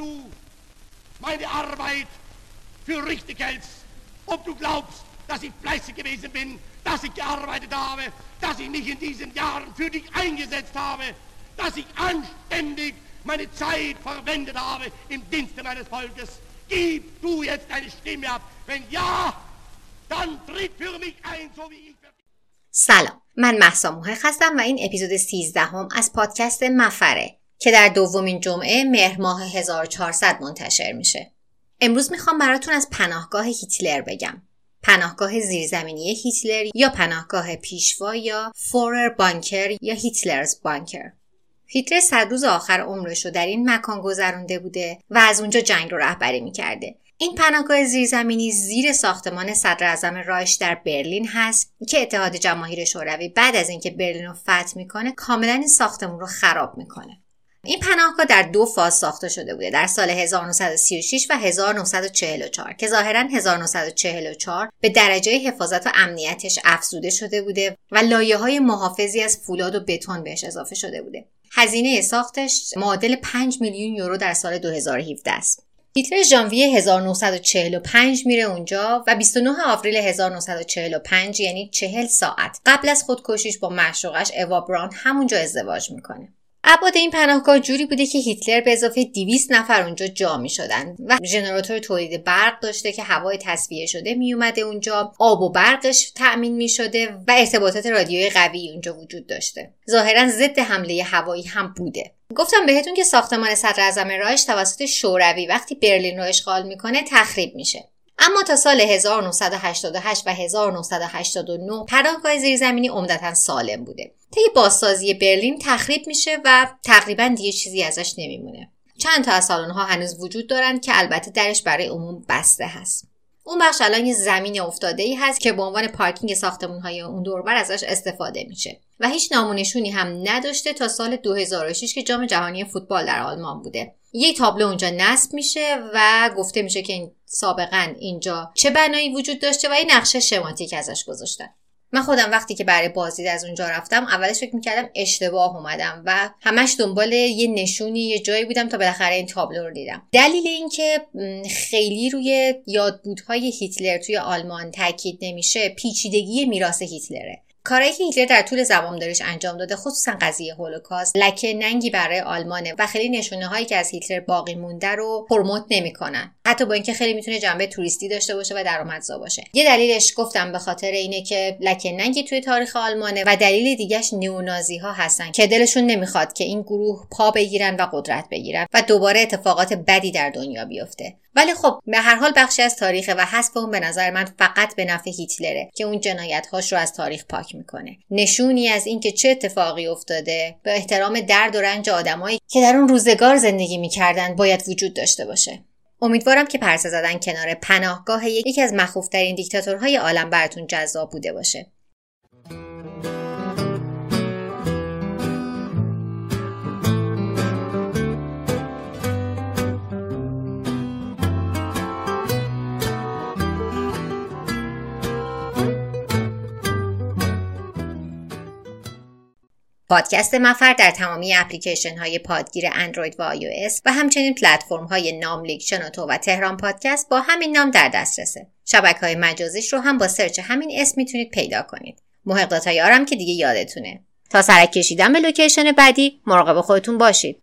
du meine Arbeit für richtig hältst, ob du glaubst, dass ich fleißig gewesen bin, dass ich gearbeitet habe, dass ich mich in diesen Jahren für dich eingesetzt habe, dass ich anständig meine Zeit verwendet habe im Dienste meines Volkes. Gib du jetzt deine Stimme ab. Wenn ja, dann tritt für mich ein, so wie ich. سلام من محسا محق هستم و این اپیزود 13 هم از پادکست مفره که در دومین جمعه مهر ماه 1400 منتشر میشه. امروز می‌خوام براتون از پناهگاه هیتلر بگم. پناهگاه زیرزمینی هیتلر یا پناهگاه پیشوا یا فورر بانکر یا هیتلرز بانکر. هیتلر صد روز آخر عمرش رو در این مکان گذرونده بوده و از اونجا جنگ رو رهبری می‌کرده. این پناهگاه زیرزمینی زیر ساختمان صدر اعظم رایش در برلین هست که اتحاد جماهیر شوروی بعد از اینکه برلین رو فتح می‌کنه کاملا این ساختمون رو خراب می‌کنه. این پناهگاه در دو فاز ساخته شده بوده در سال 1936 و 1944 که ظاهرا 1944 به درجه حفاظت و امنیتش افزوده شده بوده و لایه های محافظی از فولاد و بتون بهش اضافه شده بوده. هزینه ساختش معادل 5 میلیون یورو در سال 2017 است. هیتلر ژانویه 1945 میره اونجا و 29 آوریل 1945 یعنی 40 ساعت قبل از خودکشیش با معشوقش اوا بران همونجا ازدواج می‌کنه. ابعاد این پناهگاه جوری بوده که هیتلر به اضافه 200 نفر اونجا جا می شدن و ژنراتور تولید برق داشته که هوای تصفیه شده می اومده اونجا آب و برقش تأمین می شده و ارتباطات رادیویی قوی اونجا وجود داشته. ظاهرا ضد حمله هوایی هم بوده. گفتم بهتون که ساختمان صدر اعظم رایش توسط شوروی وقتی برلین رو اشغال می‌کنه تخریب میشه. اما تا سال 1988 و 1989 پناهگاه زیرزمینی عمدتا سالم بوده. طی بازسازی برلین تخریب میشه و تقریبا دیگه چیزی ازش نمیمونه. چند تا از سالن‌ها هنوز وجود دارن که البته درش برای عموم بسته هست. اون بخش الان یه زمین افتاده ای هست که به عنوان پارکینگ ساختمون های اون دوربر ازش استفاده میشه و هیچ نامونشونی هم نداشته تا سال 2006 که جام جهانی فوتبال در آلمان بوده. یه تابلو اونجا نصب میشه و گفته میشه که این سابقا اینجا چه بنایی وجود داشته و این نقشه شماتیک ازش گذاشتن. من خودم وقتی که برای بازدید از اونجا رفتم اولش فکر می‌کردم اشتباه اومدم و همش دنبال یه نشونی یه جایی بودم تا بالاخره این تابلو رو دیدم. دلیل اینکه خیلی روی یادبودهای هیتلر توی آلمان تاکید نمیشه پیچیدگی میراث هیتلره. کارهایی که هیتلر در طول زمامداریش انجام داده خصوصا قضیه هولوکاست لکه ننگی برای آلمانه و خیلی نشونه هایی که از هیتلر باقی مونده رو پرموت نمی‌کنن. حتی با اینکه خیلی می‌تونه جنبه توریستی داشته باشه و درآمدزا باشه. یه دلیلش گفتم به خاطر اینه که لکه ننگی توی تاریخ آلمانه و دلیل دیگهش نیونازی ها هستن که دلشون نمی‌خواد که این گروه پا بگیرن و قدرت بگیرن و دوباره اتفاقات بدی در دنیا بیفته. ولی خب به هر حال بخشی از تاریخ و حذف اون به نظر من فقط به نفع هیتلره که اون جنایت هاش رو از تاریخ پاک می‌کنه. نشونی از اینکه چه اتفاقی افتاده به احترام درد و رنج آدمایی که در اون روزگار زندگی می‌کردن باید وجود داشته باشه. امیدوارم که پرسه زدن کنار پناهگاه یکی از مخوفترین دیکتاتورهای عالم براتون جذاب بوده باشه. پادکست مفر در تمامی اپلیکیشن های پادگیر اندروید و iOS و همچنین پلتفرم های ناملیک شنوتو و تهران پادکست با همین نام در دسترسه. شبکه های مجازیش رو هم با search همین اسم می‌تونید پیدا کنید. محک‌یار هم که دیگه یادتونه. تا سرک کشیدن به location بعدی مراقب خودتون باشید.